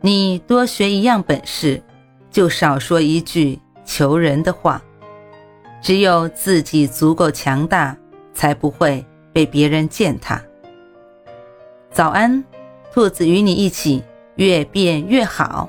你多学一样本事，就少说一句求人的话。只有自己足够强大，才不会被别人践踏。早安，兔子与你一起越变越好。